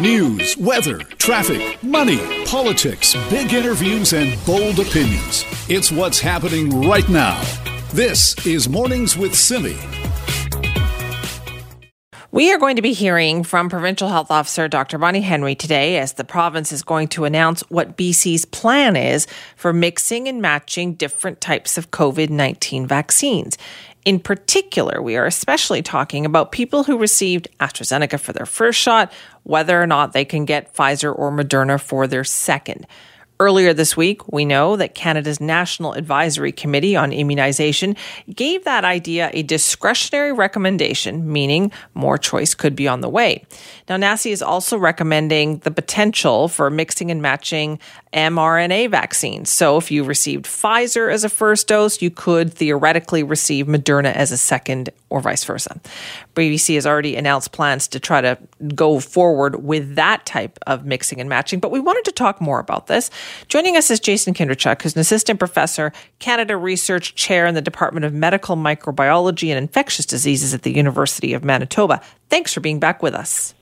News, weather, traffic, money, politics, big interviews, and bold opinions. It's what's happening right now. This is Mornings with Simi. We are going to be hearing from Provincial Health Officer Dr. Bonnie Henry today as the province is going to announce what BC's plan is for mixing and matching different types of COVID 19 vaccines. In particular, we are especially talking about people who received AstraZeneca for their first shot, whether or not they can get Pfizer or Moderna for their second. Earlier this week, we know that Canada's National Advisory Committee on Immunization gave that idea a discretionary recommendation, meaning more choice could be on the way. Now, NACI is also recommending the potential for mixing and matching mRNA vaccines. So, if you received Pfizer as a first dose, you could theoretically receive Moderna as a second, or vice versa. BBC has already announced plans to try to go forward with that type of mixing and matching, but we wanted to talk more about this. Joining us is Jason Kindrachuk, who's an assistant professor, Canada Research Chair in the Department of Medical Microbiology and Infectious Diseases at the University of Manitoba. Thanks for being back with us.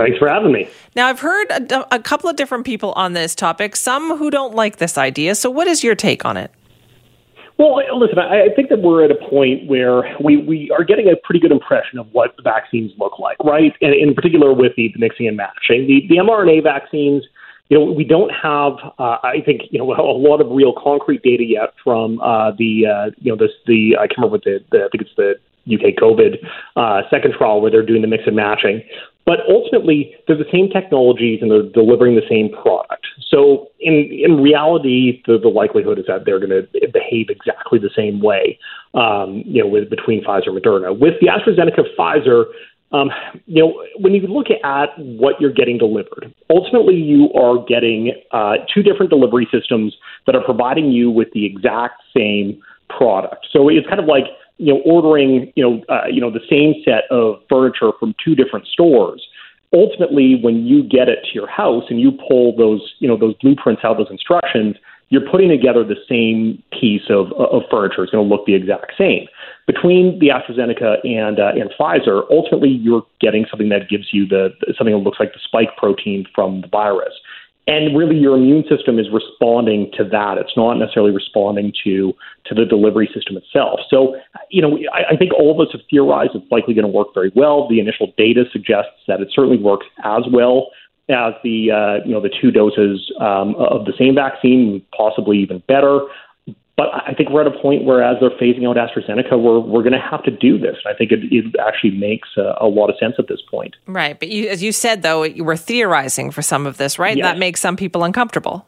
Thanks for having me. Now, I've heard a, a couple of different people on this topic, some who don't like this idea. So, what is your take on it? Well, listen, I think that we're at a point where we, we are getting a pretty good impression of what the vaccines look like, right? And in particular with the, the mixing and matching. The, the mRNA vaccines, you know, we don't have, uh, I think, you know, a lot of real concrete data yet from uh, the, uh, you know, this, the, I can't remember what the, the I think it's the UK COVID uh, second trial where they're doing the mix and matching. But ultimately, they're the same technologies and they're delivering the same product. So in in reality, the, the likelihood is that they're going to behave exactly the same way. Um, you know, with between Pfizer and Moderna. With the AstraZeneca Pfizer, um, you know, when you look at what you're getting delivered, ultimately you are getting uh, two different delivery systems that are providing you with the exact same product. So it's kind of like you know, ordering, you know, uh, you know, the same set of furniture from two different stores. Ultimately, when you get it to your house and you pull those, you know, those blueprints out, those instructions, you're putting together the same piece of, of furniture. It's going to look the exact same. Between the AstraZeneca and uh, and Pfizer, ultimately you're getting something that gives you the something that looks like the spike protein from the virus and really your immune system is responding to that. It's not necessarily responding to to the delivery system itself. So, you know, I, I think all of us have theorized it's likely going to work very well. The initial data suggests that it certainly works as well as the uh, you know the two doses um, of the same vaccine, possibly even better. But I think we're at a point where, as they're phasing out AstraZeneca, we're we're going to have to do this. And I think it, it actually makes a, a, lot of sense at this point. Right, but you, as you said, though, you were theorizing for some of this, right? Yes. That makes some people uncomfortable.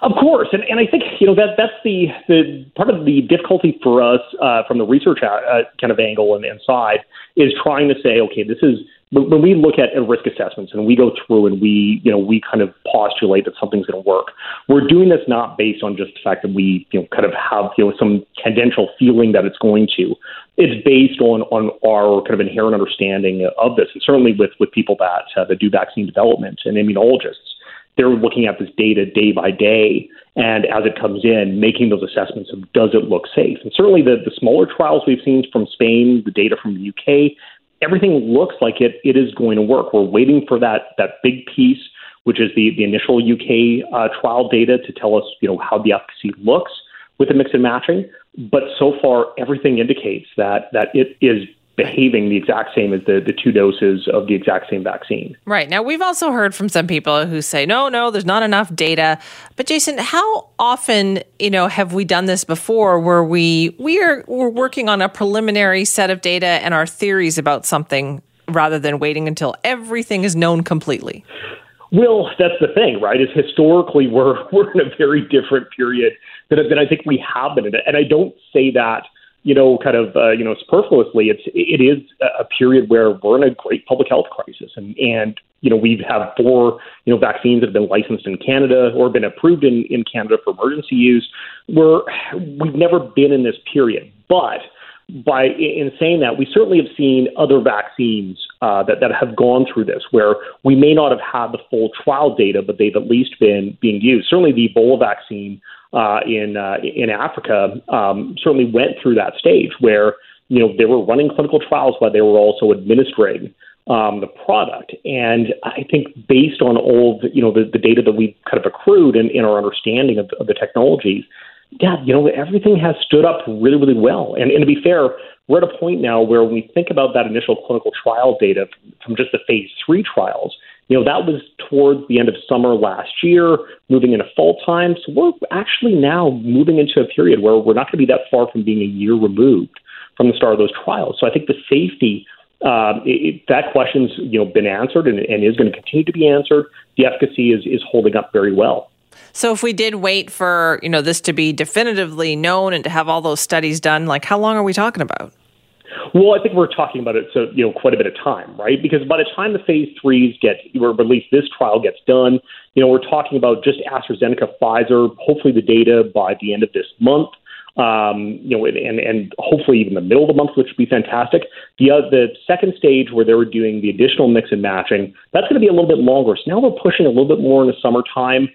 Of course, and, and I think you know that that's the the part of the difficulty for us uh, from the research uh, kind of angle and, and side is trying to say, okay, this is when we look at risk assessments and we go through and we, you know, we kind of postulate that something's going to work, we're doing this not based on just the fact that we, you know, kind of have, you know, some tangential feeling that it's going to. It's based on on our kind of inherent understanding of this, and certainly with with people that uh, that do vaccine development and immunologists, they're looking at this data day by day, and as it comes in, making those assessments of does it look safe. And certainly the the smaller trials we've seen from Spain, the data from the UK everything looks like it, it is going to work. We're waiting for that, that big piece, which is the, the initial UK uh, trial data to tell us, you know, how the efficacy looks with the mix and matching. But so far, everything indicates that, that it is behaving the exact same as the, the two doses of the exact same vaccine. Right. Now, we've also heard from some people who say, no, no, there's not enough data. But Jason, how often, you know, have we done this before where we we are we're working on a preliminary set of data and our theories about something rather than waiting until everything is known completely? Well, that's the thing, right? Is historically we're we're in a very different period than, than I think we have been in. And I don't say that you know, kind of, uh, you know, superfluously, it's it is a period where we're in a great public health crisis, and and you know we have four you know vaccines that have been licensed in Canada or been approved in in Canada for emergency use. We're we've never been in this period, but by in saying that, we certainly have seen other vaccines uh, that that have gone through this, where we may not have had the full trial data, but they've at least been being used. Certainly, the Ebola vaccine uh, in uh, in Africa um, certainly went through that stage where you know they were running clinical trials while they were also administering um, the product. And I think based on all the, you know the, the data that we've kind of accrued in, in our understanding of, of the technologies, yeah, you know everything has stood up really really well. And, and to be fair, we're at a point now where when we think about that initial clinical trial data from just the phase three trials, you know, that was towards the end of summer last year, moving into fall time. So we're actually now moving into a period where we're not going to be that far from being a year removed from the start of those trials. So I think the safety uh, it, that question's you know been answered and, and is going to continue to be answered. The efficacy is is holding up very well. So if we did wait for you know this to be definitively known and to have all those studies done, like how long are we talking about? Well, I think we're talking about it so you know quite a bit of time, right? Because by the time the phase threes get or at least this trial gets done, you know we're talking about just AstraZeneca, Pfizer, hopefully the data by the end of this month. Um, you know, and, and hopefully even the middle of the month, which would be fantastic. The uh, the second stage where they were doing the additional mix and matching, that's going to be a little bit longer. So now we're pushing a little bit more in the summertime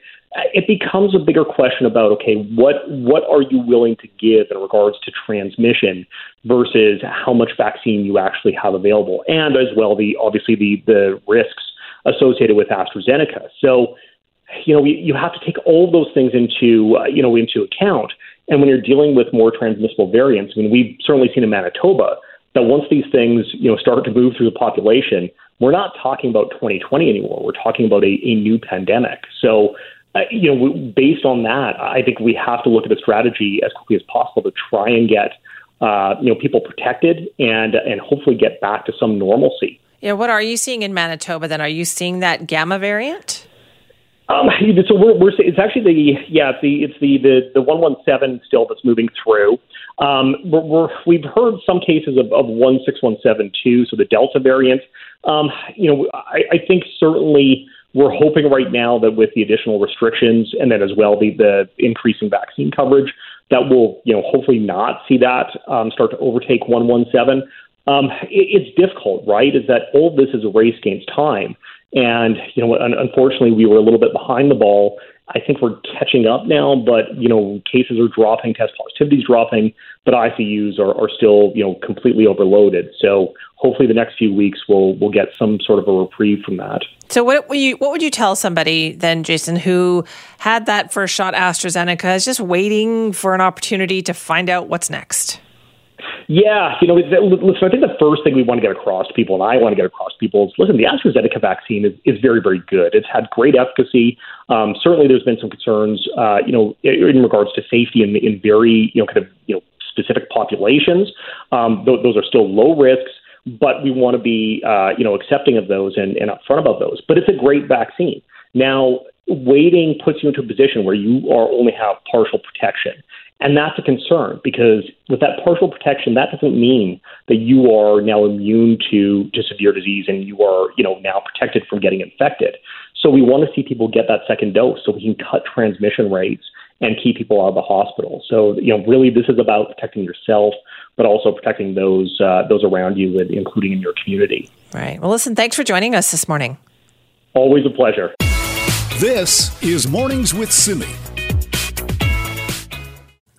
it becomes a bigger question about okay, what what are you willing to give in regards to transmission versus how much vaccine you actually have available, and as well the obviously the the risks associated with AstraZeneca. So, you know, you, you have to take all those things into uh, you know into account. And when you're dealing with more transmissible variants, I mean, we've certainly seen in Manitoba that once these things you know start to move through the population, we're not talking about 2020 anymore. We're talking about a, a new pandemic. So uh, you know, based on that, I think we have to look at a strategy as quickly as possible to try and get, uh, you know, people protected and and hopefully get back to some normalcy. Yeah, what are you seeing in Manitoba? Then, are you seeing that gamma variant? Um, so we're, we're it's actually the yeah it's the it's the the the one one seven still that's moving through. Um, we're, we have heard some cases of, of one six one seven two, so the Delta variant. Um, you know, I, I think certainly we're hoping right now that with the additional restrictions and then as well the, the increasing vaccine coverage, that we'll you know hopefully not see that um, start to overtake 117. Um, it, it's difficult, right? Is that all this is a race against time, and you know unfortunately we were a little bit behind the ball. I think we're catching up now, but you know cases are dropping, test positivity is dropping, but ICUs are, are still you know completely overloaded. So hopefully the next few weeks we'll we'll get some sort of a reprieve from that. So what would you what would you tell somebody then, Jason, who had that first shot AstraZeneca is just waiting for an opportunity to find out what's next? Yeah, you know, listen, I think the first thing we want to get across to people, and I want to get across to people, is listen, the AstraZeneca vaccine is, is very, very good. It's had great efficacy. Um, certainly, there's been some concerns, uh, you know, in regards to safety in, in very, you know, kind of, you know, specific populations. Um, th- those are still low risks but we want to be, uh, you know, accepting of those and, and upfront about those. But it's a great vaccine. Now, waiting puts you into a position where you are only have partial protection. And that's a concern because with that partial protection, that doesn't mean that you are now immune to, to severe disease and you are, you know, now protected from getting infected. So we want to see people get that second dose so we can cut transmission rates and keep people out of the hospital. So, you know, really this is about protecting yourself, but also protecting those uh, those around you, including in your community. Right. Well, listen, thanks for joining us this morning. Always a pleasure. This is Mornings with Simi.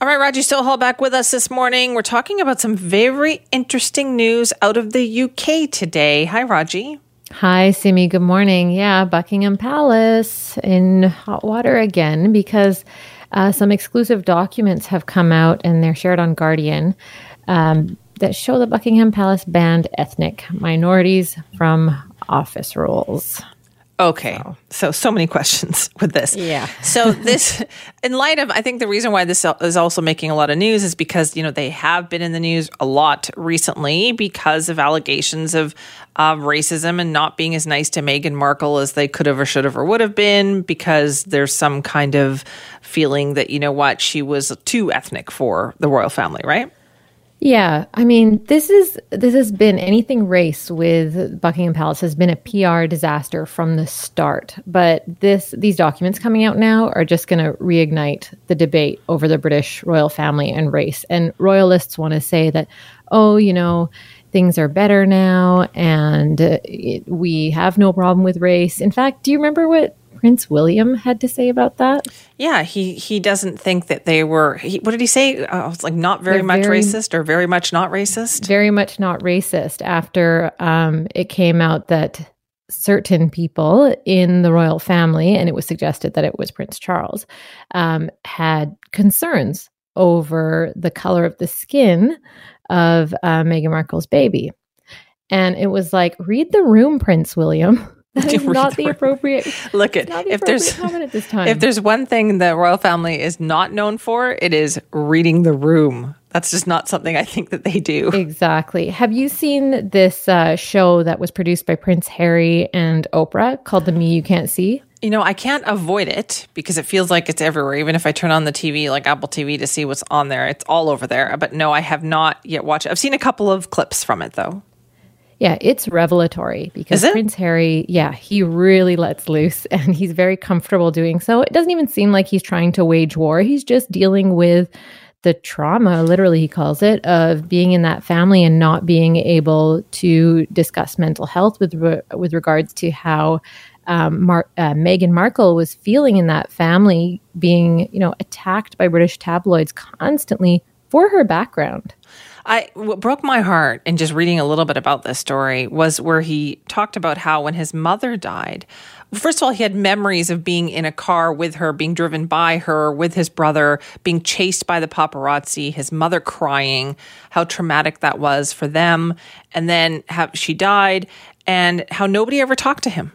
All right, Raji Sohal back with us this morning. We're talking about some very interesting news out of the UK today. Hi, Raji. Hi, Simi. Good morning. Yeah, Buckingham Palace in hot water again because uh, some exclusive documents have come out and they're shared on Guardian um, that show the Buckingham Palace banned ethnic minorities from office roles. Okay. So. so. so, many questions with this. Yeah. so this, in light of, I think the reason why this is also making a lot of news is because, you know, they have been in the news a lot recently because of allegations of uh, racism and not being as nice to Meghan Markle as they could have or should have or would have been because there's some kind of feeling that, you know what, she was too ethnic for the royal family, right? Yeah, I mean, this is this has been anything race with Buckingham Palace has been a PR disaster from the start. But this these documents coming out now are just going to reignite the debate over the British royal family and race. And royalists want to say that, oh, you know, things are better now and uh, it, we have no problem with race. In fact, do you remember what Prince William had to say about that. Yeah, he he doesn't think that they were. He, what did he say? Uh, was like not very They're much very, racist or very much not racist. Very much not racist. After um, it came out that certain people in the royal family, and it was suggested that it was Prince Charles, um, had concerns over the color of the skin of uh, Meghan Markle's baby. And it was like, read the room, Prince William. That is not the, appropriate. Look at the if there's at this time. if there's one thing the royal family is not known for, it is reading the room. That's just not something I think that they do. Exactly. Have you seen this uh, show that was produced by Prince Harry and Oprah called "The Me You Can't See"? You know, I can't avoid it because it feels like it's everywhere. Even if I turn on the TV, like Apple TV, to see what's on there, it's all over there. But no, I have not yet watched it. I've seen a couple of clips from it, though. Yeah, it's revelatory because Prince Harry, yeah, he really lets loose and he's very comfortable doing so. It doesn't even seem like he's trying to wage war. He's just dealing with the trauma, literally, he calls it, of being in that family and not being able to discuss mental health with re- with regards to how um, Mar- uh, Meghan Markle was feeling in that family, being you know attacked by British tabloids constantly for her background. I what broke my heart in just reading a little bit about this story was where he talked about how when his mother died, first of all, he had memories of being in a car with her, being driven by her with his brother, being chased by the paparazzi, his mother crying, how traumatic that was for them, and then how she died, and how nobody ever talked to him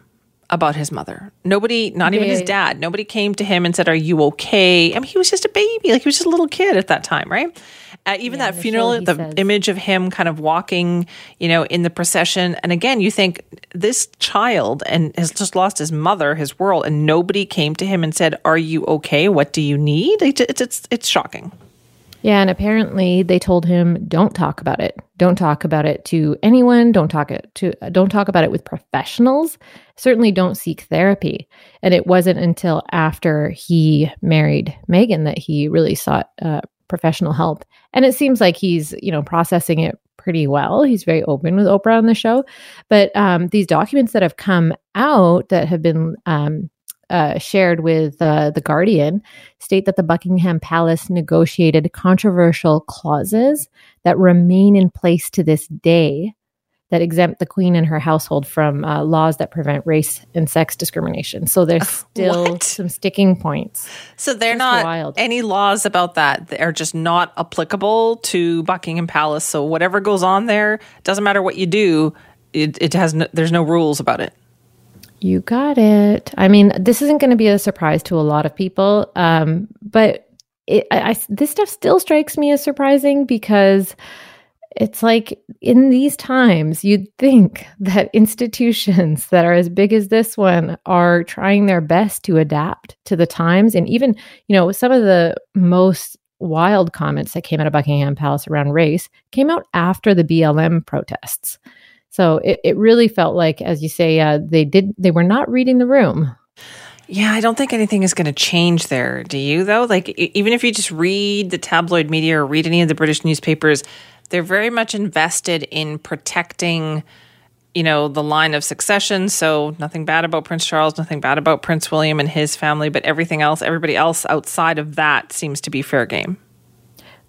about his mother. Nobody, not even his dad, nobody came to him and said, Are you okay? I mean, he was just a baby. Like he was just a little kid at that time, right? Uh, even yeah, that funeral, the, the image of him kind of walking, you know, in the procession. And again, you think this child and has just lost his mother, his world, and nobody came to him and said, Are you okay? What do you need? It's, it's, it's shocking. Yeah, and apparently they told him don't talk about it. Don't talk about it to anyone. Don't talk it to don't talk about it with professionals. Certainly don't seek therapy. And it wasn't until after he married Meghan that he really sought uh, professional help. And it seems like he's, you know, processing it pretty well. He's very open with Oprah on the show. But um, these documents that have come out that have been um, uh, shared with uh, The Guardian state that the Buckingham Palace negotiated controversial clauses that remain in place to this day that exempt the Queen and her household from uh, laws that prevent race and sex discrimination. So there's still what? some sticking points. So they're just not wild. any laws about that. Are just not applicable to Buckingham Palace. So whatever goes on there, doesn't matter what you do, it, it has no, there's no rules about it. You got it. I mean, this isn't going to be a surprise to a lot of people, um, but it, I, I, this stuff still strikes me as surprising because it's like in these times, you'd think that institutions that are as big as this one are trying their best to adapt to the times. And even, you know, some of the most wild comments that came out of Buckingham Palace around race came out after the BLM protests. So it, it really felt like, as you say, uh, they did they were not reading the room. Yeah, I don't think anything is going to change there. Do you though? Like even if you just read the tabloid media or read any of the British newspapers, they're very much invested in protecting you know the line of succession so nothing bad about prince charles nothing bad about prince william and his family but everything else everybody else outside of that seems to be fair game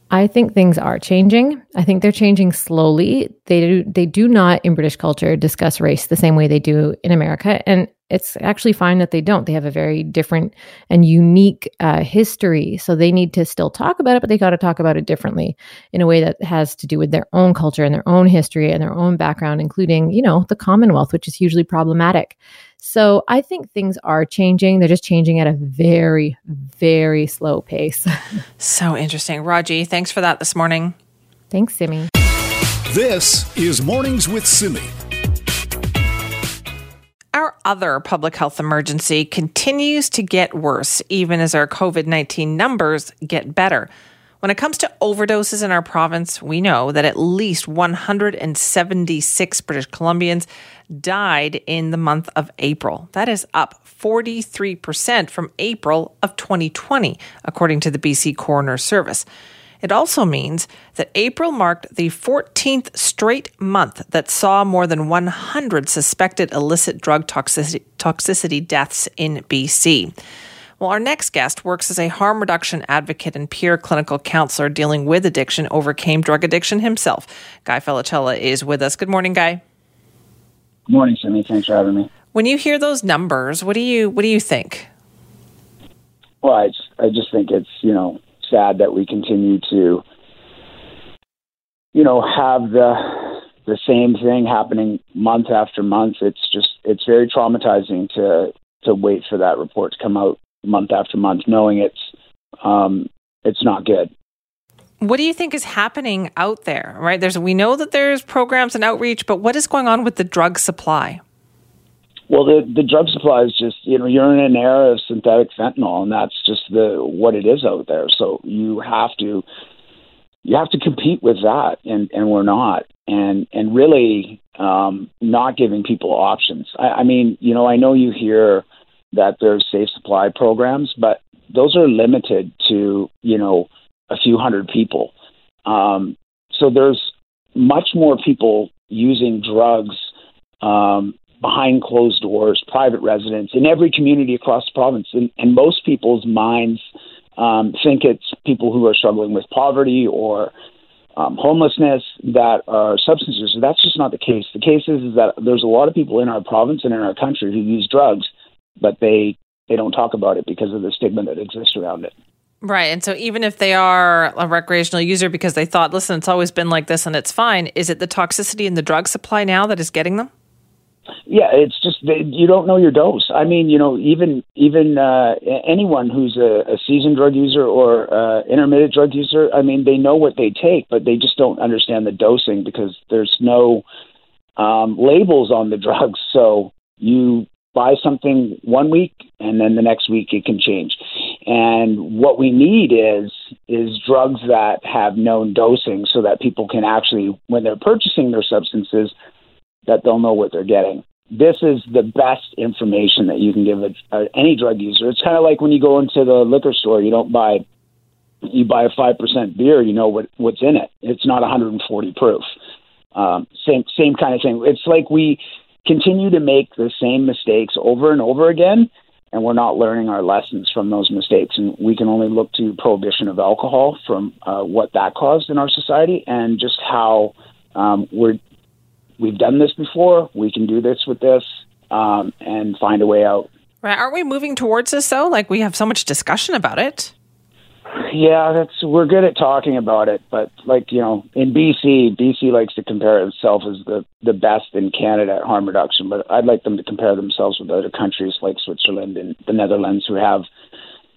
I think things are changing. I think they're changing slowly. They do, they do not in British culture discuss race the same way they do in America, and it's actually fine that they don't. They have a very different and unique uh, history, so they need to still talk about it, but they got to talk about it differently in a way that has to do with their own culture and their own history and their own background, including you know the Commonwealth, which is hugely problematic. So I think things are changing. They're just changing at a very, very slow pace. so interesting. Raji, thanks for that this morning. Thanks, Simi. This is Mornings with Simi. Our other public health emergency continues to get worse, even as our COVID 19 numbers get better. When it comes to overdoses in our province, we know that at least 176 British Columbians died in the month of April. That is up 43% from April of 2020, according to the BC Coroner Service. It also means that April marked the 14th straight month that saw more than 100 suspected illicit drug toxicity, toxicity deaths in BC. Well, our next guest works as a harm reduction advocate and peer clinical counselor dealing with addiction, overcame drug addiction himself. Guy Felicella is with us. Good morning, Guy. Good morning, Simi. Thanks for having me. When you hear those numbers, what do you what do you think? Well, I just, I just think it's you know sad that we continue to you know have the the same thing happening month after month. It's just it's very traumatizing to to wait for that report to come out month after month, knowing it's um, it's not good. What do you think is happening out there? Right, there's we know that there's programs and outreach, but what is going on with the drug supply? Well, the the drug supply is just you know you're in an era of synthetic fentanyl, and that's just the what it is out there. So you have to you have to compete with that, and and we're not, and and really um, not giving people options. I, I mean, you know, I know you hear that there's safe supply programs, but those are limited to you know a few hundred people. Um, so there's much more people using drugs um, behind closed doors, private residence in every community across the province. And, and most people's minds um, think it's people who are struggling with poverty or um, homelessness that are substance users. That's just not the case. The case is, is that there's a lot of people in our province and in our country who use drugs, but they they don't talk about it because of the stigma that exists around it. Right. And so even if they are a recreational user because they thought, listen, it's always been like this and it's fine, is it the toxicity in the drug supply now that is getting them? Yeah, it's just you don't know your dose. I mean, you know, even even uh, anyone who's a, a seasoned drug user or uh, intermittent drug user, I mean, they know what they take, but they just don't understand the dosing because there's no um, labels on the drugs. So you buy something one week and then the next week it can change. And what we need is is drugs that have known dosing so that people can actually when they're purchasing their substances that they'll know what they're getting. This is the best information that you can give a, any drug user. It's kind of like when you go into the liquor store, you don't buy you buy a five percent beer, you know what what's in it. It's not 140 proof. Um, same same kind of thing. It's like we continue to make the same mistakes over and over again, and we're not learning our lessons from those mistakes. And we can only look to prohibition of alcohol from uh, what that caused in our society, and just how um, we're we've done this before. We can do this with this um, and find a way out. Right? Aren't we moving towards this though? Like we have so much discussion about it. Yeah, that's we're good at talking about it, but like you know, in BC, BC likes to compare itself as the the best in Canada at harm reduction, but I'd like them to compare themselves with other countries like Switzerland and the Netherlands who have,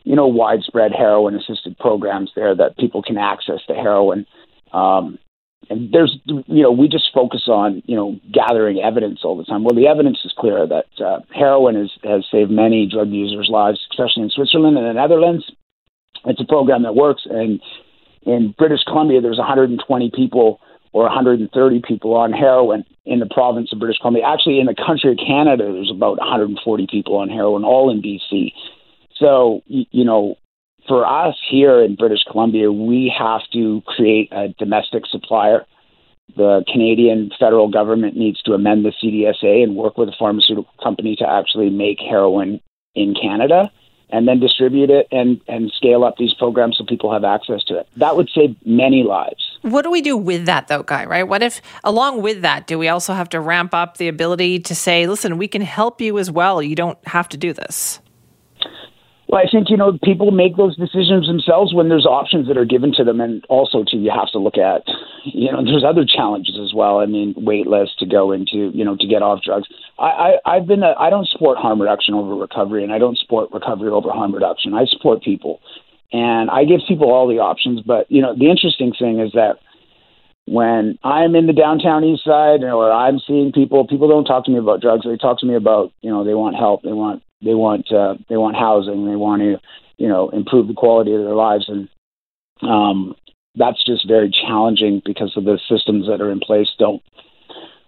you know, widespread heroin assisted programs there that people can access the heroin. Um, there's you know we just focus on you know gathering evidence all the time. Well, the evidence is clear that uh, heroin is, has saved many drug users' lives, especially in Switzerland and the Netherlands. It's a program that works, and in British Columbia, there's 120 people or 130 people on heroin in the province of British Columbia. Actually, in the country of Canada, there's about 140 people on heroin, all in BC. So you know for us here in British Columbia, we have to create a domestic supplier. The Canadian federal government needs to amend the CDSA and work with a pharmaceutical company to actually make heroin in Canada and then distribute it and, and scale up these programs so people have access to it. That would save many lives. What do we do with that, though, Guy, right? What if, along with that, do we also have to ramp up the ability to say, listen, we can help you as well? You don't have to do this? Well, I think you know people make those decisions themselves when there's options that are given to them, and also too you have to look at you know there's other challenges as well. I mean, wait lists to go into you know to get off drugs. I, I I've been a, I don't support harm reduction over recovery, and I don't support recovery over harm reduction. I support people, and I give people all the options. But you know the interesting thing is that when I'm in the downtown east side or I'm seeing people, people don't talk to me about drugs. They talk to me about, you know, they want help, they want they want uh, they want housing, they want to, you know, improve the quality of their lives, and um, that's just very challenging because of the systems that are in place. Don't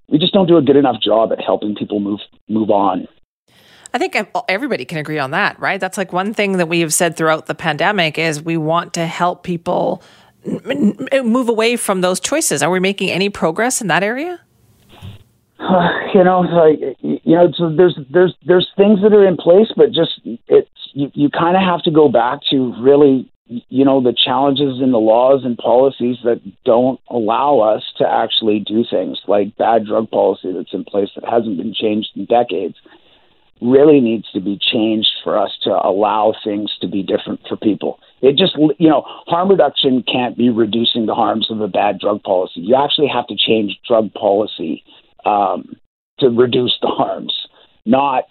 we just don't do a good enough job at helping people move move on. I think everybody can agree on that, right? That's like one thing that we have said throughout the pandemic is we want to help people move away from those choices. Are we making any progress in that area? you know, like you know, so there's there's there's things that are in place, but just it's you, you kind of have to go back to really you know the challenges in the laws and policies that don't allow us to actually do things like bad drug policy that's in place that hasn't been changed in decades really needs to be changed for us to allow things to be different for people. It just, you know, harm reduction can't be reducing the harms of a bad drug policy. You actually have to change drug policy um, to reduce the harms, not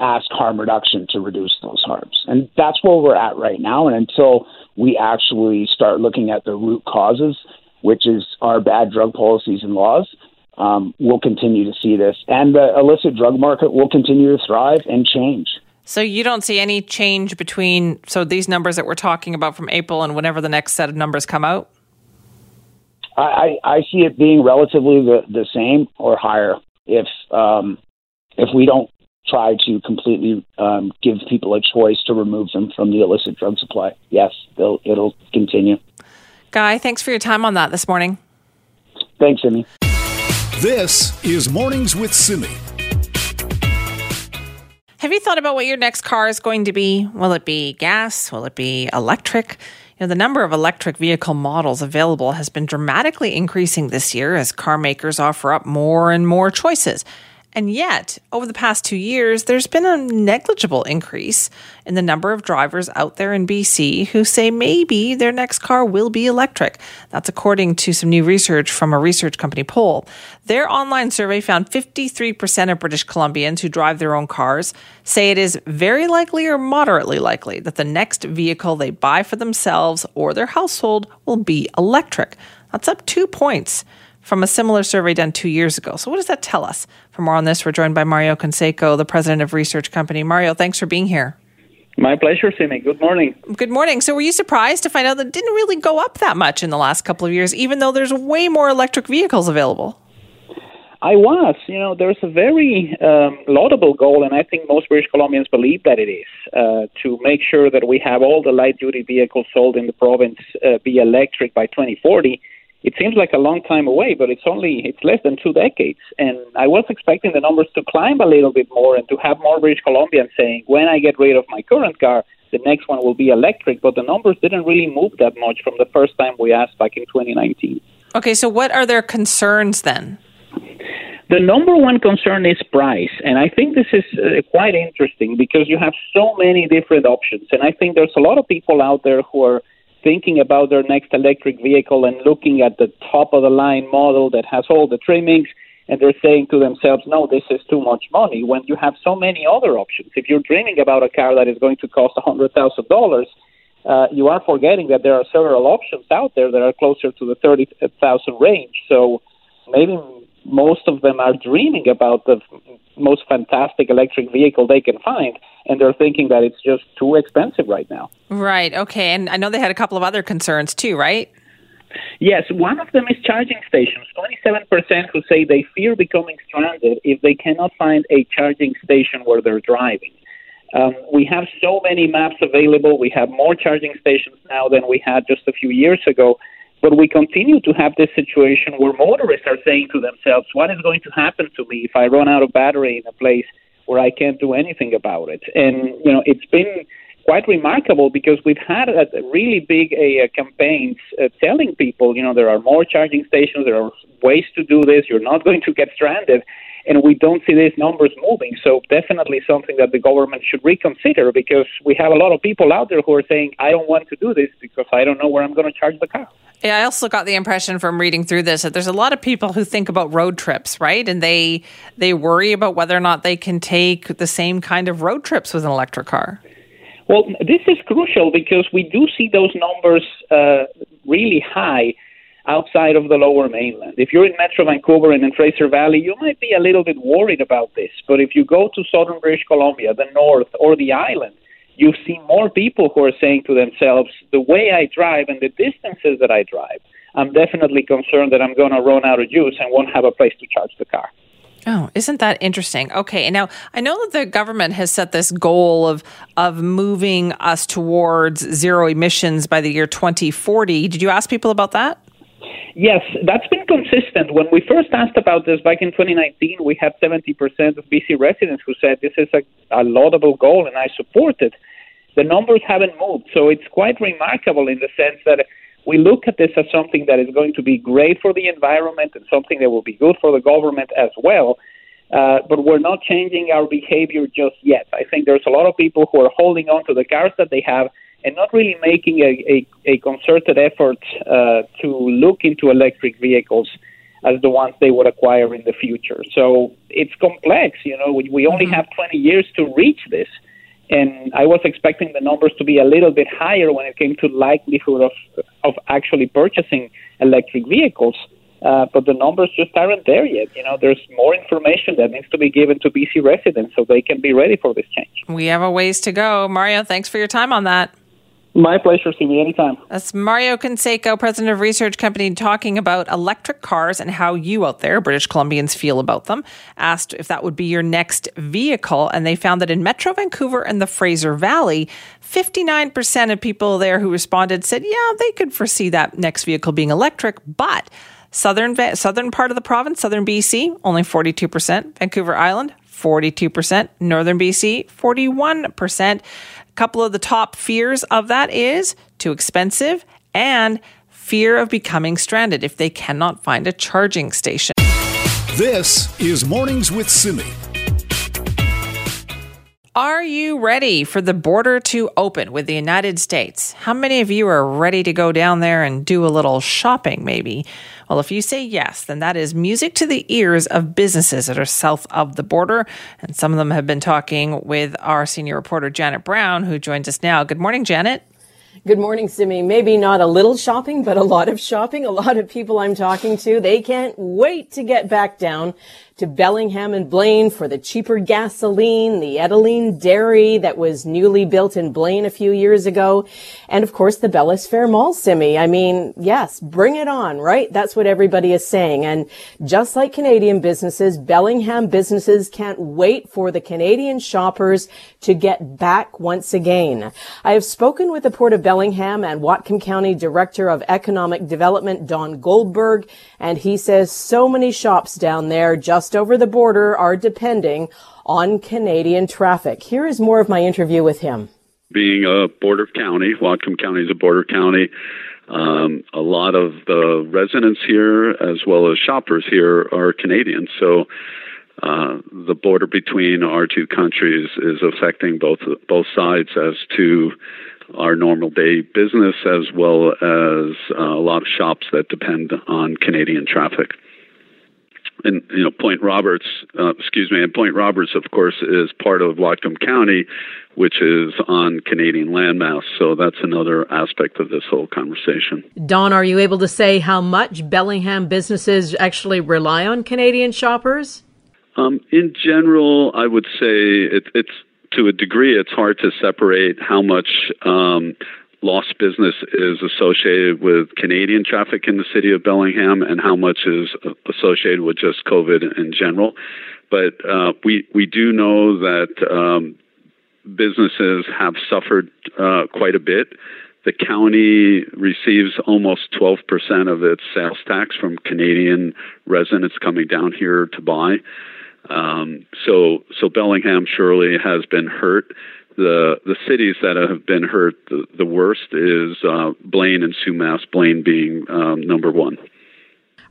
ask harm reduction to reduce those harms. And that's where we're at right now. And until we actually start looking at the root causes, which is our bad drug policies and laws, um, we'll continue to see this. And the illicit drug market will continue to thrive and change. So you don't see any change between so these numbers that we're talking about from April and whenever the next set of numbers come out? I, I see it being relatively the, the same or higher if um, if we don't try to completely um, give people a choice to remove them from the illicit drug supply. Yes, it'll continue. Guy, thanks for your time on that this morning. Thanks, Simi. This is Mornings with Simi. Have you thought about what your next car is going to be? Will it be gas? Will it be electric? You know, the number of electric vehicle models available has been dramatically increasing this year as car makers offer up more and more choices. And yet, over the past two years, there's been a negligible increase in the number of drivers out there in BC who say maybe their next car will be electric. That's according to some new research from a research company poll. Their online survey found 53% of British Columbians who drive their own cars say it is very likely or moderately likely that the next vehicle they buy for themselves or their household will be electric. That's up two points from a similar survey done two years ago. So, what does that tell us? For more on this, we're joined by Mario Canseco, the president of research company. Mario, thanks for being here. My pleasure, Simi. Good morning. Good morning. So, were you surprised to find out that didn't really go up that much in the last couple of years, even though there's way more electric vehicles available? I was. You know, there's a very um, laudable goal, and I think most British Columbians believe that it is, uh, to make sure that we have all the light duty vehicles sold in the province uh, be electric by 2040 it seems like a long time away, but it's only it's less than two decades. And I was expecting the numbers to climb a little bit more and to have more British Columbians saying, when I get rid of my current car, the next one will be electric. But the numbers didn't really move that much from the first time we asked back in 2019. Okay, so what are their concerns then? The number one concern is price, and I think this is uh, quite interesting because you have so many different options, and I think there's a lot of people out there who are thinking about their next electric vehicle and looking at the top of the line model that has all the trimmings and they're saying to themselves, no, this is too much money when you have so many other options. If you're dreaming about a car that is going to cost a $100,000, uh, you are forgetting that there are several options out there that are closer to the 30,000 range. So maybe most of them are dreaming about the most fantastic electric vehicle they can find and they're thinking that it's just too expensive right now. Right. Okay. And I know they had a couple of other concerns too, right? Yes, one of them is charging stations. 27% who say they fear becoming stranded if they cannot find a charging station where they're driving. Um, we have so many maps available. We have more charging stations now than we had just a few years ago. But we continue to have this situation where motorists are saying to themselves, what is going to happen to me if I run out of battery in a place where I can't do anything about it? And, you know, it's been quite remarkable because we've had a really big uh, campaigns uh, telling people, you know, there are more charging stations, there are ways to do this, you're not going to get stranded and we don't see these numbers moving. So definitely something that the government should reconsider because we have a lot of people out there who are saying, I don't want to do this because I don't know where I'm going to charge the car. I also got the impression from reading through this that there's a lot of people who think about road trips, right? And they they worry about whether or not they can take the same kind of road trips with an electric car. Well, this is crucial because we do see those numbers uh, really high outside of the lower mainland. If you're in Metro Vancouver and in Fraser Valley, you might be a little bit worried about this. But if you go to southern British Columbia, the north, or the island, you see more people who are saying to themselves, the way I drive and the distances that I drive, I'm definitely concerned that I'm going to run out of juice and won't have a place to charge the car. Oh, isn't that interesting? Okay, now I know that the government has set this goal of of moving us towards zero emissions by the year 2040. Did you ask people about that? Yes, that's been consistent. When we first asked about this back in 2019, we had 70% of BC residents who said this is a, a laudable goal and I support it. The numbers haven't moved, so it's quite remarkable in the sense that we look at this as something that is going to be great for the environment and something that will be good for the government as well. Uh, but we're not changing our behavior just yet. I think there's a lot of people who are holding on to the cars that they have and not really making a, a, a concerted effort uh, to look into electric vehicles as the ones they would acquire in the future. So it's complex. You know, we, we only mm-hmm. have 20 years to reach this. And I was expecting the numbers to be a little bit higher when it came to likelihood of of actually purchasing electric vehicles. Uh, but the numbers just aren't there yet. You know, there's more information that needs to be given to BC residents so they can be ready for this change. We have a ways to go. Mario, thanks for your time on that. My pleasure. Simi anytime. That's Mario Canseco, president of Research Company, talking about electric cars and how you out there, British Columbians, feel about them. Asked if that would be your next vehicle, and they found that in Metro Vancouver and the Fraser Valley, 59% of people there who responded said, yeah, they could foresee that next vehicle being electric, but southern southern part of the province, southern BC, only 42%, Vancouver Island, 42%, northern BC, 41% A couple of the top fears of that is too expensive and fear of becoming stranded if they cannot find a charging station. This is Mornings with Simi. Are you ready for the border to open with the United States? How many of you are ready to go down there and do a little shopping, maybe? Well, if you say yes, then that is music to the ears of businesses that are south of the border. And some of them have been talking with our senior reporter, Janet Brown, who joins us now. Good morning, Janet. Good morning, Simi. Maybe not a little shopping, but a lot of shopping. A lot of people I'm talking to, they can't wait to get back down to Bellingham and Blaine for the cheaper gasoline, the Edaleen dairy that was newly built in Blaine a few years ago, and of course the Bellis Fair Mall Simi. I mean, yes, bring it on, right? That's what everybody is saying. And just like Canadian businesses, Bellingham businesses can't wait for the Canadian shoppers to get back once again. I have spoken with the Port of Bellingham and Whatcom County Director of Economic Development, Don Goldberg, and he says so many shops down there just just over the border are depending on Canadian traffic. Here is more of my interview with him. Being a border county, Whatcom County is a border county. Um, a lot of the residents here, as well as shoppers here, are Canadian. So uh, the border between our two countries is affecting both both sides as to our normal day business, as well as uh, a lot of shops that depend on Canadian traffic and you know Point Roberts, uh, excuse me, and Point Roberts, of course, is part of Whatcom County, which is on Canadian landmass. So that's another aspect of this whole conversation. Don, are you able to say how much Bellingham businesses actually rely on Canadian shoppers? Um, in general, I would say it, it's to a degree, it's hard to separate how much um, lost business is associated with Canadian traffic in the city of Bellingham and how much is associated with just COVID in general. But uh, we we do know that um, businesses have suffered uh, quite a bit. The county receives almost 12% of its sales tax from Canadian residents coming down here to buy. Um, so, so Bellingham surely has been hurt the the cities that have been hurt the, the worst is uh, Blaine and Sumas. Blaine being um, number one.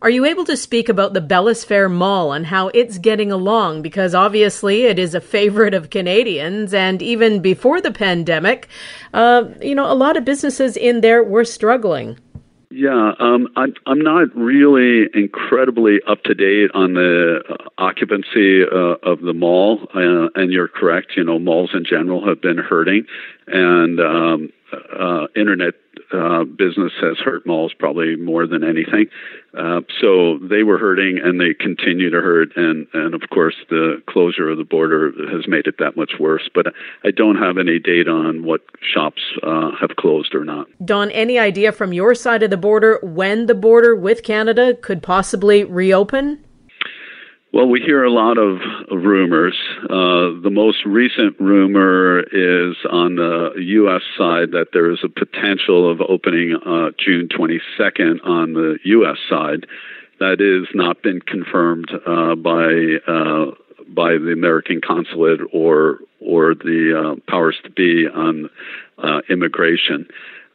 Are you able to speak about the Bellis Fair Mall and how it's getting along? Because obviously it is a favorite of Canadians, and even before the pandemic, uh, you know, a lot of businesses in there were struggling. Yeah, um, I'm I'm not really incredibly up to date on the uh, occupancy uh, of the mall, uh, and you're correct. You know, malls in general have been hurting, and um, uh, internet uh, business has hurt malls probably more than anything. Uh, so they were hurting, and they continue to hurt, and and of course the closure of the border has made it that much worse. But I don't have any data on what shops uh, have closed or not. Don, any idea from your side of the border when the border with Canada could possibly reopen? Well, we hear a lot of rumors. Uh, the most recent rumor is on the U.S. side that there is a potential of opening uh, June 22nd on the U.S. side. That has not been confirmed uh, by uh, by the American consulate or or the uh, powers to be on uh, immigration.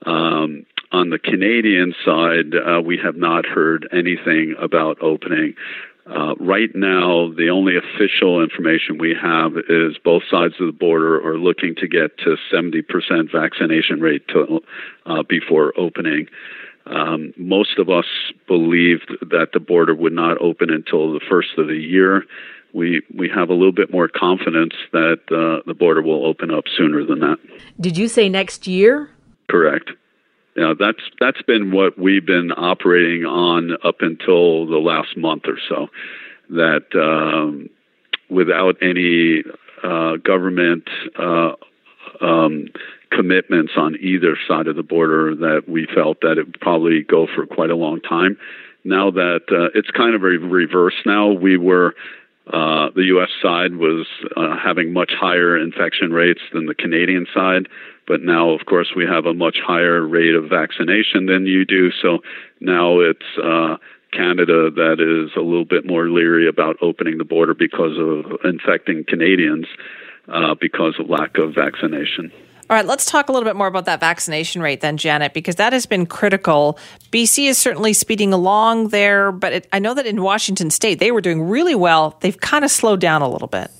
Um, on the Canadian side, we have not heard anything about opening. Uh, right now, the only official information we have is both sides of the border are looking to get to 70% vaccination rate to, uh, before opening. Um, most of us believed that the border would not open until the first of the year. We we have a little bit more confidence that uh, the border will open up sooner than that. Did you say next year? Correct know, that's that's been what we've been operating on up until the last month or so. That um, without any uh, government uh, um, commitments on either side of the border, that we felt that it would probably go for quite a long time. Now that uh, it's kind of a reverse now, we were uh, the U.S. side was uh, having much higher infection rates than the Canadian side, but now, of course, we have a much higher rate of vaccination than you do. So now it's uh, Canada that is a little bit more leery about opening the border because of infecting Canadians uh, because of lack of vaccination. All right, let's talk a little bit more about that vaccination rate then, Janet, because that has been critical. BC is certainly speeding along there, but it, I know that in Washington state, they were doing really well. They've kind of slowed down a little bit.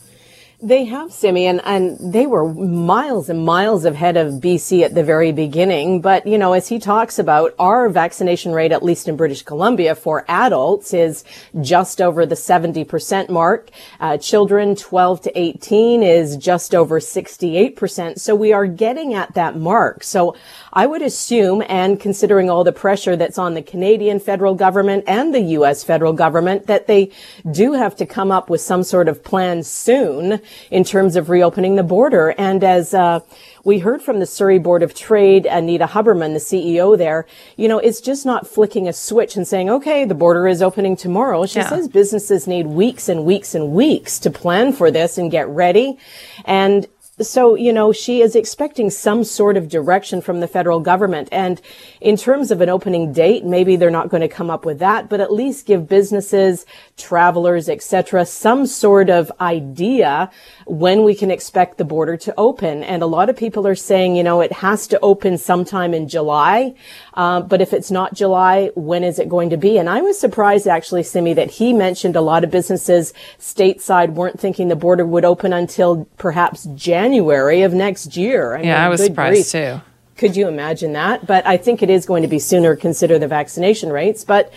They have, Simeon, and they were miles and miles ahead of BC at the very beginning. But, you know, as he talks about, our vaccination rate, at least in British Columbia for adults is just over the 70% mark. Uh, children 12 to 18 is just over 68%. So we are getting at that mark. So I would assume, and considering all the pressure that's on the Canadian federal government and the U.S. federal government, that they do have to come up with some sort of plan soon in terms of reopening the border. And as uh, we heard from the Surrey Board of Trade, Anita Huberman, the CEO there, you know, it's just not flicking a switch and saying, okay, the border is opening tomorrow. She yeah. says businesses need weeks and weeks and weeks to plan for this and get ready. And so, you know, she is expecting some sort of direction from the federal government. And in terms of an opening date, maybe they're not going to come up with that, but at least give businesses, travelers, etc., some sort of idea when we can expect the border to open. And a lot of people are saying, you know, it has to open sometime in July. Uh, but if it's not July, when is it going to be? And I was surprised actually, Simi, that he mentioned a lot of businesses stateside weren't thinking the border would open until perhaps January of next year. I yeah, mean, I was surprised grief. too. Could you imagine that? But I think it is going to be sooner, consider the vaccination rates. But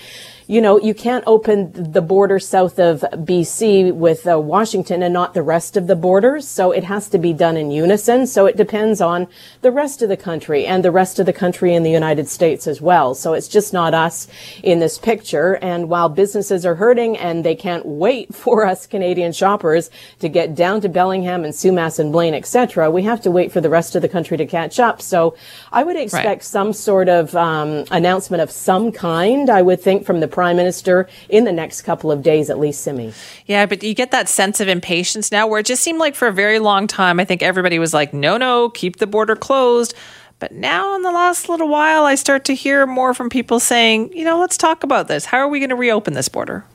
you know, you can't open the border south of BC with uh, Washington and not the rest of the borders. So it has to be done in unison. So it depends on the rest of the country and the rest of the country in the United States as well. So it's just not us in this picture. And while businesses are hurting and they can't wait for us Canadian shoppers to get down to Bellingham and Sumas and Blaine, etc., we have to wait for the rest of the country to catch up. So I would expect right. some sort of um, announcement of some kind. I would think from the prime minister in the next couple of days, at least, Simi. Yeah, but you get that sense of impatience now where it just seemed like for a very long time, I think everybody was like, no, no, keep the border closed. But now, in the last little while, I start to hear more from people saying, you know, let's talk about this. How are we going to reopen this border?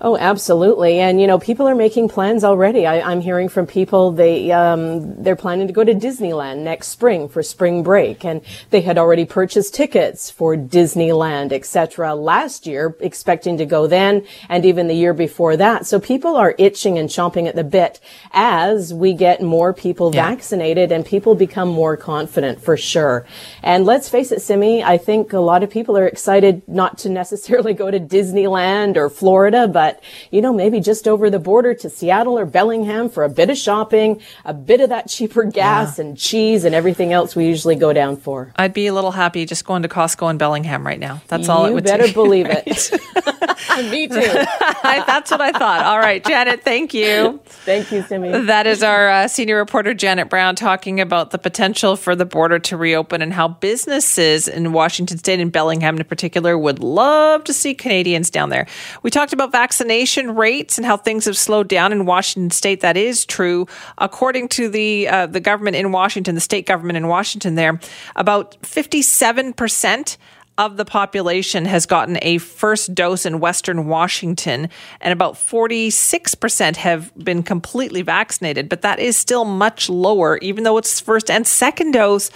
Oh, absolutely. And, you know, people are making plans already. I, am hearing from people, they, um, they're planning to go to Disneyland next spring for spring break. And they had already purchased tickets for Disneyland, etc. last year, expecting to go then and even the year before that. So people are itching and chomping at the bit as we get more people yeah. vaccinated and people become more confident for sure. And let's face it, Simi, I think a lot of people are excited not to necessarily go to Disneyland or Florida, but but, you know, maybe just over the border to Seattle or Bellingham for a bit of shopping, a bit of that cheaper gas yeah. and cheese and everything else we usually go down for. I'd be a little happy just going to Costco in Bellingham right now. That's all you it would better believe it. Me too. That's what I thought. All right, Janet, thank you. Thank you, Simi. That is our uh, senior reporter, Janet Brown, talking about the potential for the border to reopen and how businesses in Washington state and Bellingham in particular would love to see Canadians down there. We talked about vaccination rates and how things have slowed down in Washington state. That is true. According to the, uh, the government in Washington, the state government in Washington there, about 57% of the population has gotten a first dose in Western Washington, and about 46% have been completely vaccinated. But that is still much lower, even though it's first and second dose,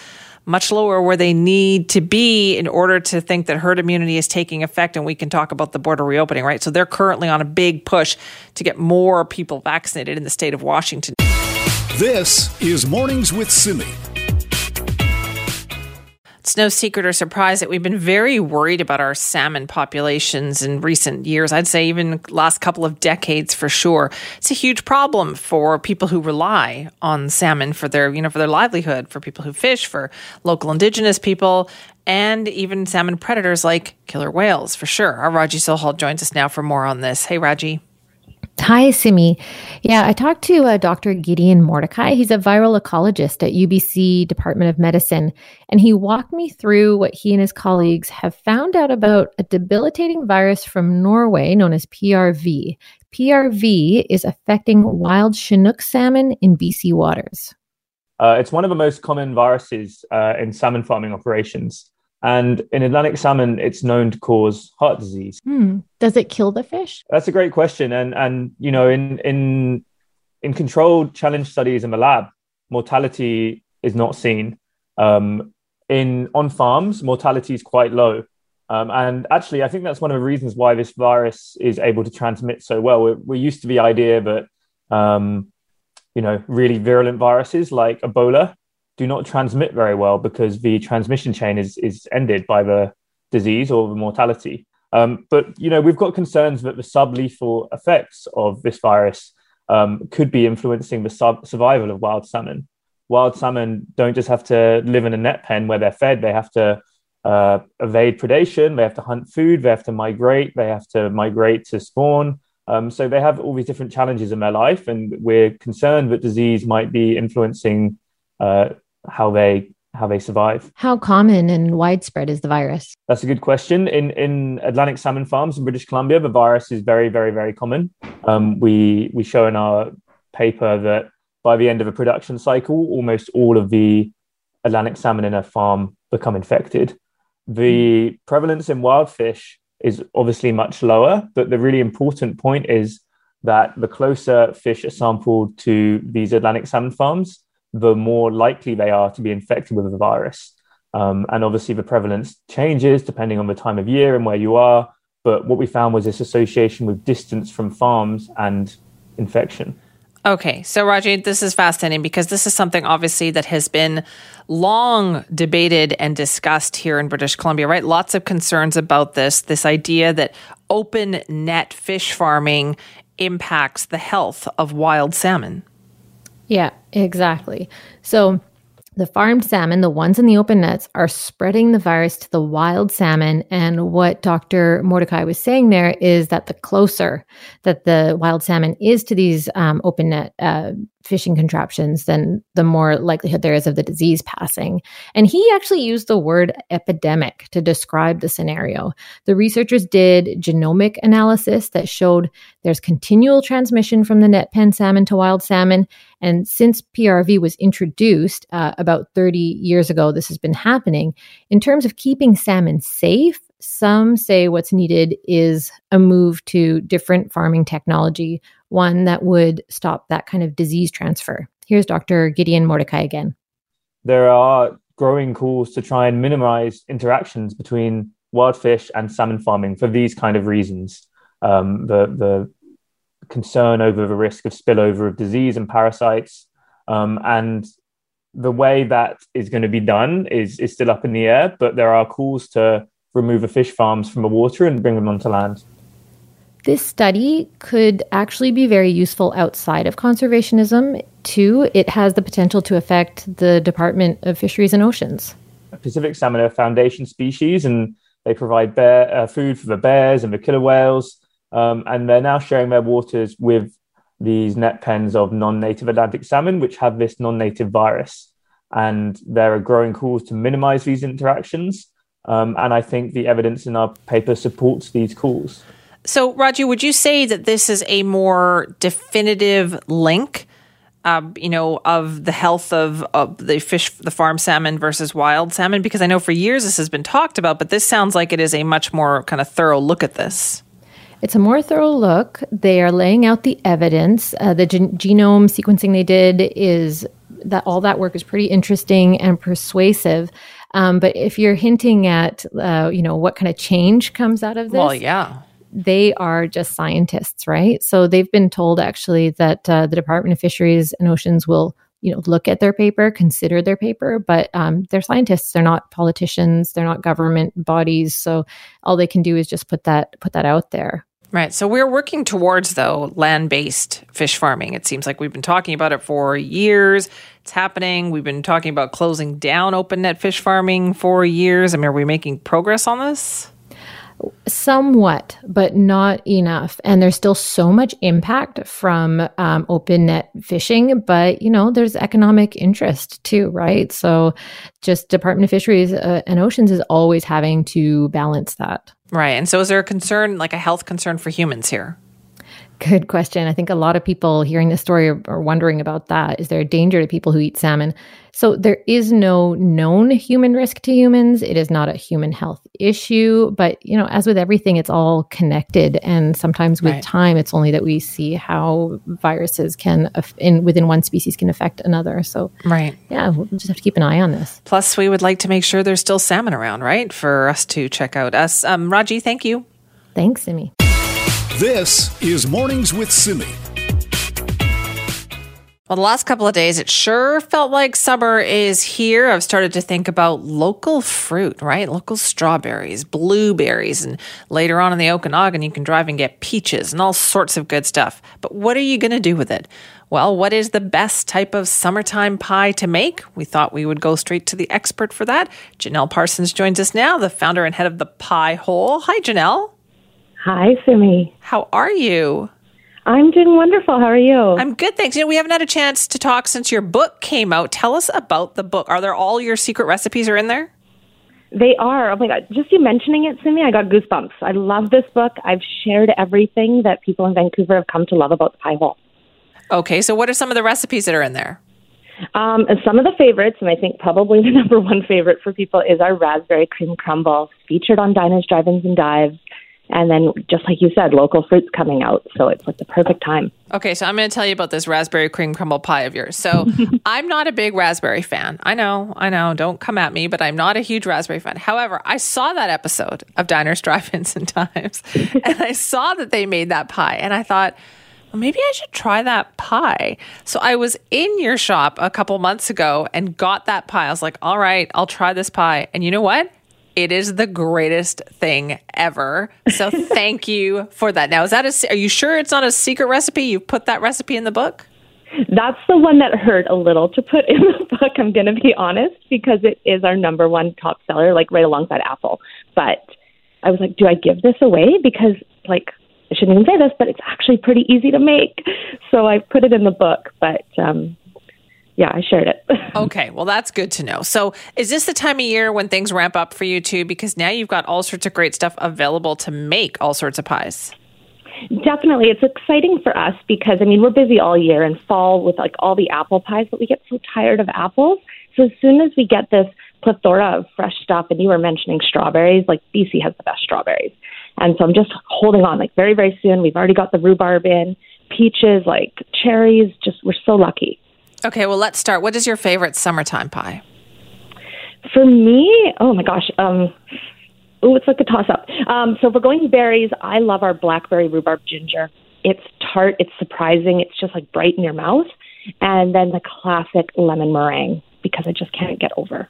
much lower where they need to be in order to think that herd immunity is taking effect. And we can talk about the border reopening, right? So they're currently on a big push to get more people vaccinated in the state of Washington. This is Mornings with Simi. It's no secret or surprise that we've been very worried about our salmon populations in recent years. I'd say even last couple of decades for sure. It's a huge problem for people who rely on salmon for their, you know, for their livelihood, for people who fish, for local indigenous people, and even salmon predators like killer whales for sure. Our Raji Sohal joins us now for more on this. Hey, Raji. Hi, Simi. Yeah, I talked to uh, Dr. Gideon Mordecai. He's a viral ecologist at UBC Department of Medicine, and he walked me through what he and his colleagues have found out about a debilitating virus from Norway known as PRV. PRV is affecting wild Chinook salmon in BC waters. Uh, it's one of the most common viruses uh, in salmon farming operations. And in Atlantic salmon, it's known to cause heart disease. Hmm. Does it kill the fish? That's a great question. And and you know, in in in controlled challenge studies in the lab, mortality is not seen. Um, in on farms, mortality is quite low. Um, and actually, I think that's one of the reasons why this virus is able to transmit so well. We're, we're used to the idea that, um, you know, really virulent viruses like Ebola do not transmit very well because the transmission chain is is ended by the disease or the mortality. Um, but you know, we've got concerns that the sublethal effects of this virus um, could be influencing the sub- survival of wild salmon. Wild salmon don't just have to live in a net pen where they're fed; they have to uh, evade predation, they have to hunt food, they have to migrate, they have to migrate to spawn. Um, so they have all these different challenges in their life, and we're concerned that disease might be influencing uh, how they how they survive. How common and widespread is the virus? That's a good question. In in Atlantic salmon farms in British Columbia, the virus is very very very common. Um, we we show in our paper that by the end of a production cycle, almost all of the Atlantic salmon in a farm become infected. The prevalence in wild fish is obviously much lower, but the really important point is that the closer fish are sampled to these Atlantic salmon farms, the more likely they are to be infected with the virus. Um, and obviously, the prevalence changes depending on the time of year and where you are. But what we found was this association with distance from farms and infection. Okay, so Raji, this is fascinating because this is something obviously that has been long debated and discussed here in British Columbia, right? Lots of concerns about this, this idea that open net fish farming impacts the health of wild salmon. Yeah, exactly. So the farmed salmon, the ones in the open nets, are spreading the virus to the wild salmon. And what Dr. Mordecai was saying there is that the closer that the wild salmon is to these um, open net uh, fishing contraptions, then the more likelihood there is of the disease passing. And he actually used the word epidemic to describe the scenario. The researchers did genomic analysis that showed there's continual transmission from the net pen salmon to wild salmon. And since PRV was introduced uh, about 30 years ago, this has been happening. In terms of keeping salmon safe, some say what's needed is a move to different farming technology, one that would stop that kind of disease transfer. Here's Dr. Gideon Mordecai again. There are growing calls to try and minimize interactions between wild fish and salmon farming for these kind of reasons. Um, the, the concern over the risk of spillover of disease and parasites. Um, and the way that is going to be done is, is still up in the air, but there are calls to remove the fish farms from the water and bring them onto land. This study could actually be very useful outside of conservationism, too. It has the potential to affect the Department of Fisheries and Oceans. Pacific salmon are foundation species, and They provide bear, uh, food for the bears and the killer whales, um, and they're now sharing their waters with these net pens of non-native Atlantic salmon, which have this non-native virus. And there are growing calls to minimize these interactions. Um, and I think the evidence in our paper supports these calls. So, Raji, would you say that this is a more definitive link, uh, you know, of the health of, of the fish, the farm salmon versus wild salmon? Because I know for years this has been talked about, but this sounds like it is a much more kind of thorough look at this. It's a more thorough look. They are laying out the evidence. Uh, the gen- genome sequencing they did is that all that work is pretty interesting and persuasive. Um, but if you're hinting at, uh, you know, what kind of change comes out of this, well, yeah, they are just scientists, right? So they've been told actually that uh, the Department of Fisheries and Oceans will, you know, look at their paper, consider their paper, but um, they're scientists. They're not politicians. They're not government bodies. So all they can do is just put that put that out there. Right. So we're working towards, though, land based fish farming. It seems like we've been talking about it for years. It's happening. We've been talking about closing down open net fish farming for years. I mean, are we making progress on this? Somewhat, but not enough. And there's still so much impact from um, open net fishing, but you know, there's economic interest too, right? So, just Department of Fisheries uh, and Oceans is always having to balance that. Right. And so, is there a concern, like a health concern for humans here? Good question. I think a lot of people hearing this story are, are, wondering about that. Is there a danger to people who eat salmon? So, there is no known human risk to humans. It is not a human health issue. But, you know, as with everything, it's all connected. And sometimes with right. time, it's only that we see how viruses can, in within one species, can affect another. So, right. Yeah, we'll just have to keep an eye on this. Plus, we would like to make sure there's still salmon around, right? For us to check out us. Um, Raji, thank you. Thanks, Simi. This is Mornings with Simi. Well, the last couple of days, it sure felt like summer is here. I've started to think about local fruit, right? Local strawberries, blueberries, and later on in the Okanagan, you can drive and get peaches and all sorts of good stuff. But what are you going to do with it? Well, what is the best type of summertime pie to make? We thought we would go straight to the expert for that. Janelle Parsons joins us now, the founder and head of the Pie Hole. Hi, Janelle. Hi, Simi. How are you? I'm doing wonderful. How are you? I'm good, thanks. You know, we haven't had a chance to talk since your book came out. Tell us about the book. Are there all your secret recipes are in there? They are. Oh my god! Just you mentioning it, Simi, I got goosebumps. I love this book. I've shared everything that people in Vancouver have come to love about the pie hole. Okay, so what are some of the recipes that are in there? Um, and some of the favorites, and I think probably the number one favorite for people is our raspberry cream crumble, featured on Diners, Drive-ins, and Dives. And then, just like you said, local fruits coming out. So it's like the perfect time. Okay, so I'm going to tell you about this raspberry cream crumble pie of yours. So I'm not a big raspberry fan. I know, I know. Don't come at me, but I'm not a huge raspberry fan. However, I saw that episode of Diners, Drive-ins, and Dives, and I saw that they made that pie, and I thought, well, maybe I should try that pie. So I was in your shop a couple months ago and got that pie. I was like, all right, I'll try this pie. And you know what? It is the greatest thing ever. So thank you for that. Now, is that a, are you sure it's not a secret recipe? You put that recipe in the book? That's the one that hurt a little to put in the book, I'm going to be honest, because it is our number one top seller, like right alongside Apple. But I was like, do I give this away? Because, like, I shouldn't even say this, but it's actually pretty easy to make. So I put it in the book. But um, yeah, I shared it. okay, well, that's good to know. So, is this the time of year when things ramp up for you too? Because now you've got all sorts of great stuff available to make all sorts of pies. Definitely. It's exciting for us because, I mean, we're busy all year and fall with like all the apple pies, but we get so tired of apples. So, as soon as we get this plethora of fresh stuff, and you were mentioning strawberries, like BC has the best strawberries. And so I'm just holding on, like very, very soon. We've already got the rhubarb in, peaches, like cherries. Just, we're so lucky. Okay, well, let's start. What is your favorite summertime pie? For me, oh my gosh, um, oh, it's like a toss up. Um, so if we're going berries, I love our blackberry rhubarb ginger. It's tart, it's surprising, it's just like bright in your mouth. And then the classic lemon meringue because I just can't get over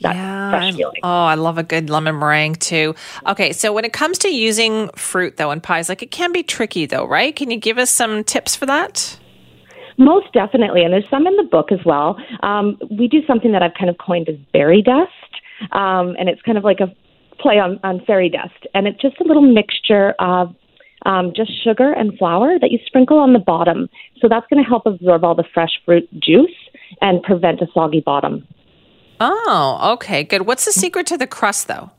that yeah, fresh feeling. Oh, I love a good lemon meringue too. Okay, so when it comes to using fruit though in pies, like it can be tricky though, right? Can you give us some tips for that? Most definitely, and there's some in the book as well. Um, we do something that I've kind of coined as berry dust, um, and it's kind of like a play on, on fairy dust, and it's just a little mixture of um, just sugar and flour that you sprinkle on the bottom. So that's going to help absorb all the fresh fruit juice and prevent a soggy bottom. Oh, okay, good. What's the secret to the crust, though?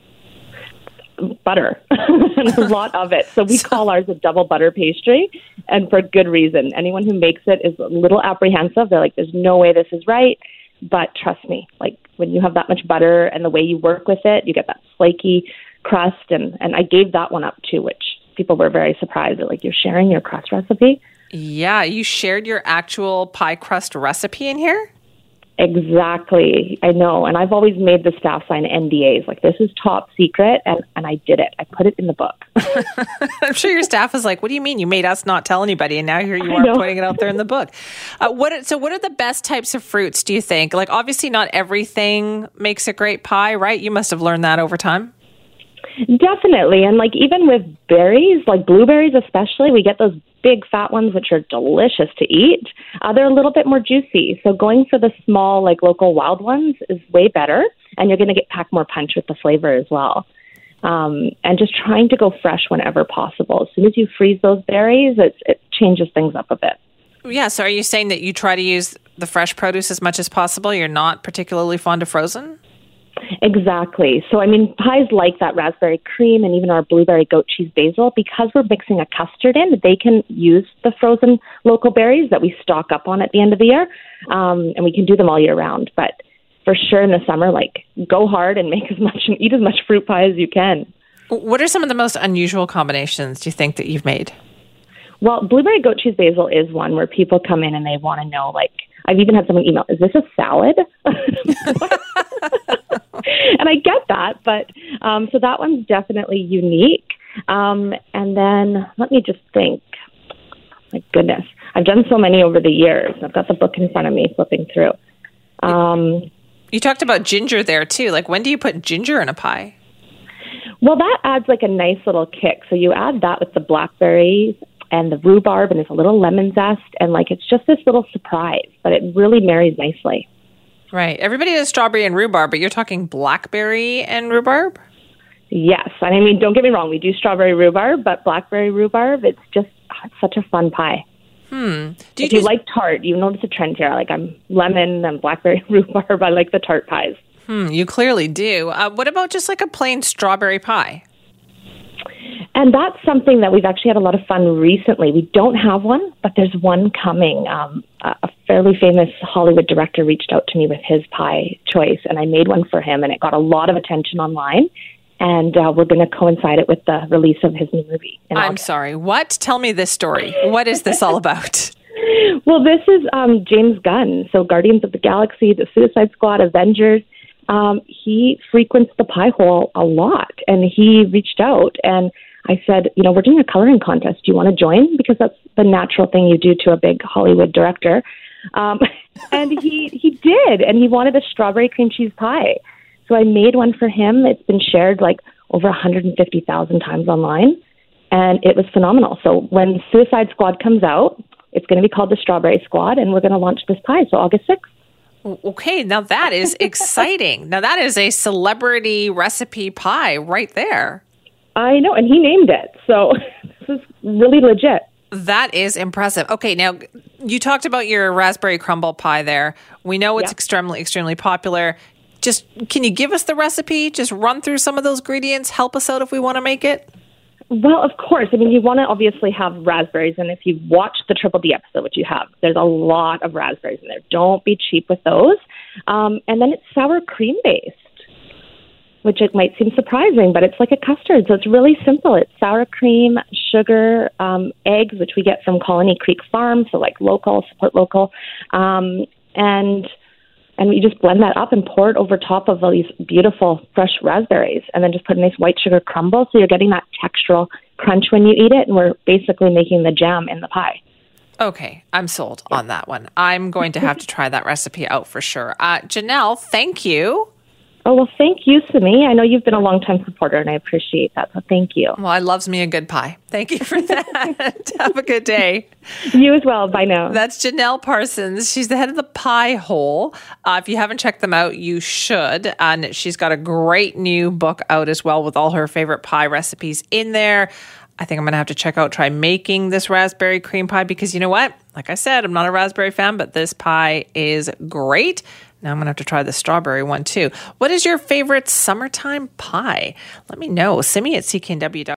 Butter, and a lot of it. So we call ours a double butter pastry, and for good reason. Anyone who makes it is a little apprehensive. They're like, "There's no way this is right," but trust me, like when you have that much butter and the way you work with it, you get that flaky crust. And and I gave that one up too, which people were very surprised. They're like, "You're sharing your crust recipe." Yeah, you shared your actual pie crust recipe in here. Exactly. I know. And I've always made the staff sign NDAs. Like, this is top secret. And, and I did it. I put it in the book. I'm sure your staff is like, what do you mean? You made us not tell anybody. And now here you are putting it out there in the book. Uh, what, so, what are the best types of fruits, do you think? Like, obviously, not everything makes a great pie, right? You must have learned that over time. Definitely. And like even with berries, like blueberries especially, we get those big fat ones which are delicious to eat. Uh, they're a little bit more juicy. So going for the small, like local wild ones is way better. And you're going to get pack more punch with the flavor as well. Um, and just trying to go fresh whenever possible. As soon as you freeze those berries, it, it changes things up a bit. Yeah. So are you saying that you try to use the fresh produce as much as possible? You're not particularly fond of frozen? Exactly. So, I mean, pies like that raspberry cream and even our blueberry goat cheese basil, because we're mixing a custard in, they can use the frozen local berries that we stock up on at the end of the year. Um, and we can do them all year round. But for sure in the summer, like go hard and make as much and eat as much fruit pie as you can. What are some of the most unusual combinations do you think that you've made? Well, blueberry goat cheese basil is one where people come in and they want to know, like, I've even had someone email, is this a salad? and I get that, but um, so that one's definitely unique. Um, and then let me just think. My goodness, I've done so many over the years. I've got the book in front of me, flipping through. Um, you talked about ginger there too. Like, when do you put ginger in a pie? Well, that adds like a nice little kick. So you add that with the blackberries and the rhubarb, and there's a little lemon zest, and like it's just this little surprise, but it really marries nicely. Right. Everybody does strawberry and rhubarb, but you're talking blackberry and rhubarb? Yes. And I mean, don't get me wrong, we do strawberry rhubarb, but blackberry rhubarb, it's just it's such a fun pie. Hmm. Do you if you like tart, you notice a trend here. Like I'm lemon and blackberry rhubarb. I like the tart pies. Hmm. You clearly do. Uh, what about just like a plain strawberry pie? And that's something that we've actually had a lot of fun recently. We don't have one, but there's one coming. Um, a fairly famous Hollywood director reached out to me with his pie choice, and I made one for him, and it got a lot of attention online. And uh, we're going to coincide it with the release of his new movie. I'm August. sorry. What? Tell me this story. What is this all about? well, this is um, James Gunn. So, Guardians of the Galaxy, The Suicide Squad, Avengers. Um, he frequents the pie hole a lot, and he reached out and I said, you know, we're doing a coloring contest. Do you want to join? Because that's the natural thing you do to a big Hollywood director. Um, and he he did, and he wanted a strawberry cream cheese pie. So I made one for him. It's been shared like over 150,000 times online, and it was phenomenal. So when Suicide Squad comes out, it's going to be called the Strawberry Squad, and we're going to launch this pie. So August 6th. Okay, now that is exciting. now that is a celebrity recipe pie right there. I know, and he named it. So this is really legit. That is impressive. Okay, now you talked about your raspberry crumble pie there. We know it's extremely, extremely popular. Just can you give us the recipe? Just run through some of those ingredients. Help us out if we want to make it. Well, of course. I mean, you want to obviously have raspberries, and if you've watched the Triple D episode, which you have, there's a lot of raspberries in there. Don't be cheap with those. Um, and then it's sour cream based which it might seem surprising, but it's like a custard. So it's really simple. It's sour cream, sugar, um, eggs, which we get from Colony Creek Farm, so like local, support local, um, and and we just blend that up and pour it over top of all these beautiful fresh raspberries, and then just put a nice white sugar crumble, so you're getting that textural crunch when you eat it, and we're basically making the jam in the pie. Okay, I'm sold on that one. I'm going to have to try that recipe out for sure. Uh, Janelle, thank you. Oh, well, thank you, Simi. I know you've been a long time supporter, and I appreciate that. So thank you. Well, I loves me a good pie. Thank you for that. Have a good day. You as well. Bye now. That's Janelle Parsons. She's the head of the Pie Hole. Uh, if you haven't checked them out, you should. And she's got a great new book out as well with all her favorite pie recipes in there. I think I'm going to have to check out, try making this raspberry cream pie because you know what? Like I said, I'm not a raspberry fan, but this pie is great. Now I'm going to have to try the strawberry one too. What is your favorite summertime pie? Let me know. Send me at cknw.com.